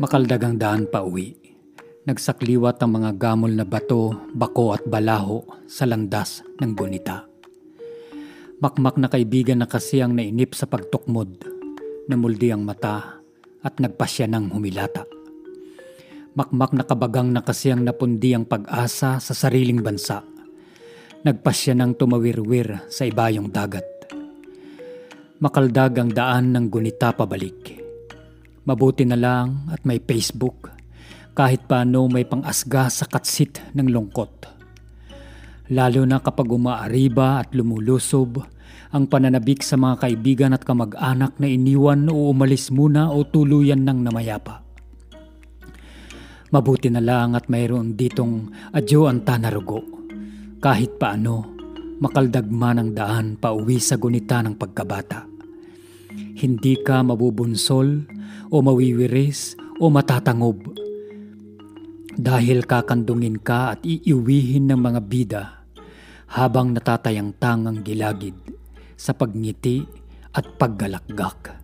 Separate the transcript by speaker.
Speaker 1: Makaldagang daan pa uwi. Nagsakliwat ang mga gamol na bato, bako at balaho sa landas ng gunita. Makmak na kaibigan na kasi ang nainip sa pagtukmod, namuldi ang mata at nagpasya ng humilata. Makmak na kabagang na kasi ang napundi ang pag-asa sa sariling bansa. Nagpasya ng tumawirwir sa ibayong dagat. Makaldag ang daan ng gunita pabalik Mabuti na lang at may Facebook kahit paano may pang-asga sa katsit ng lungkot. Lalo na kapag umaariba at lumulusob ang pananabik sa mga kaibigan at kamag-anak na iniwan o umalis muna o tuluyan ng namayapa. Mabuti na lang at mayroon ditong adyo ang tanarugo. Kahit paano, makaldagman ang daan pauwi sa gunita ng pagkabata. Hindi ka mabubunsol o mawiwiris o matatangob. Dahil kakandungin ka at iiwihin ng mga bida habang natatayang tangang gilagid sa pagngiti at paggalakgak.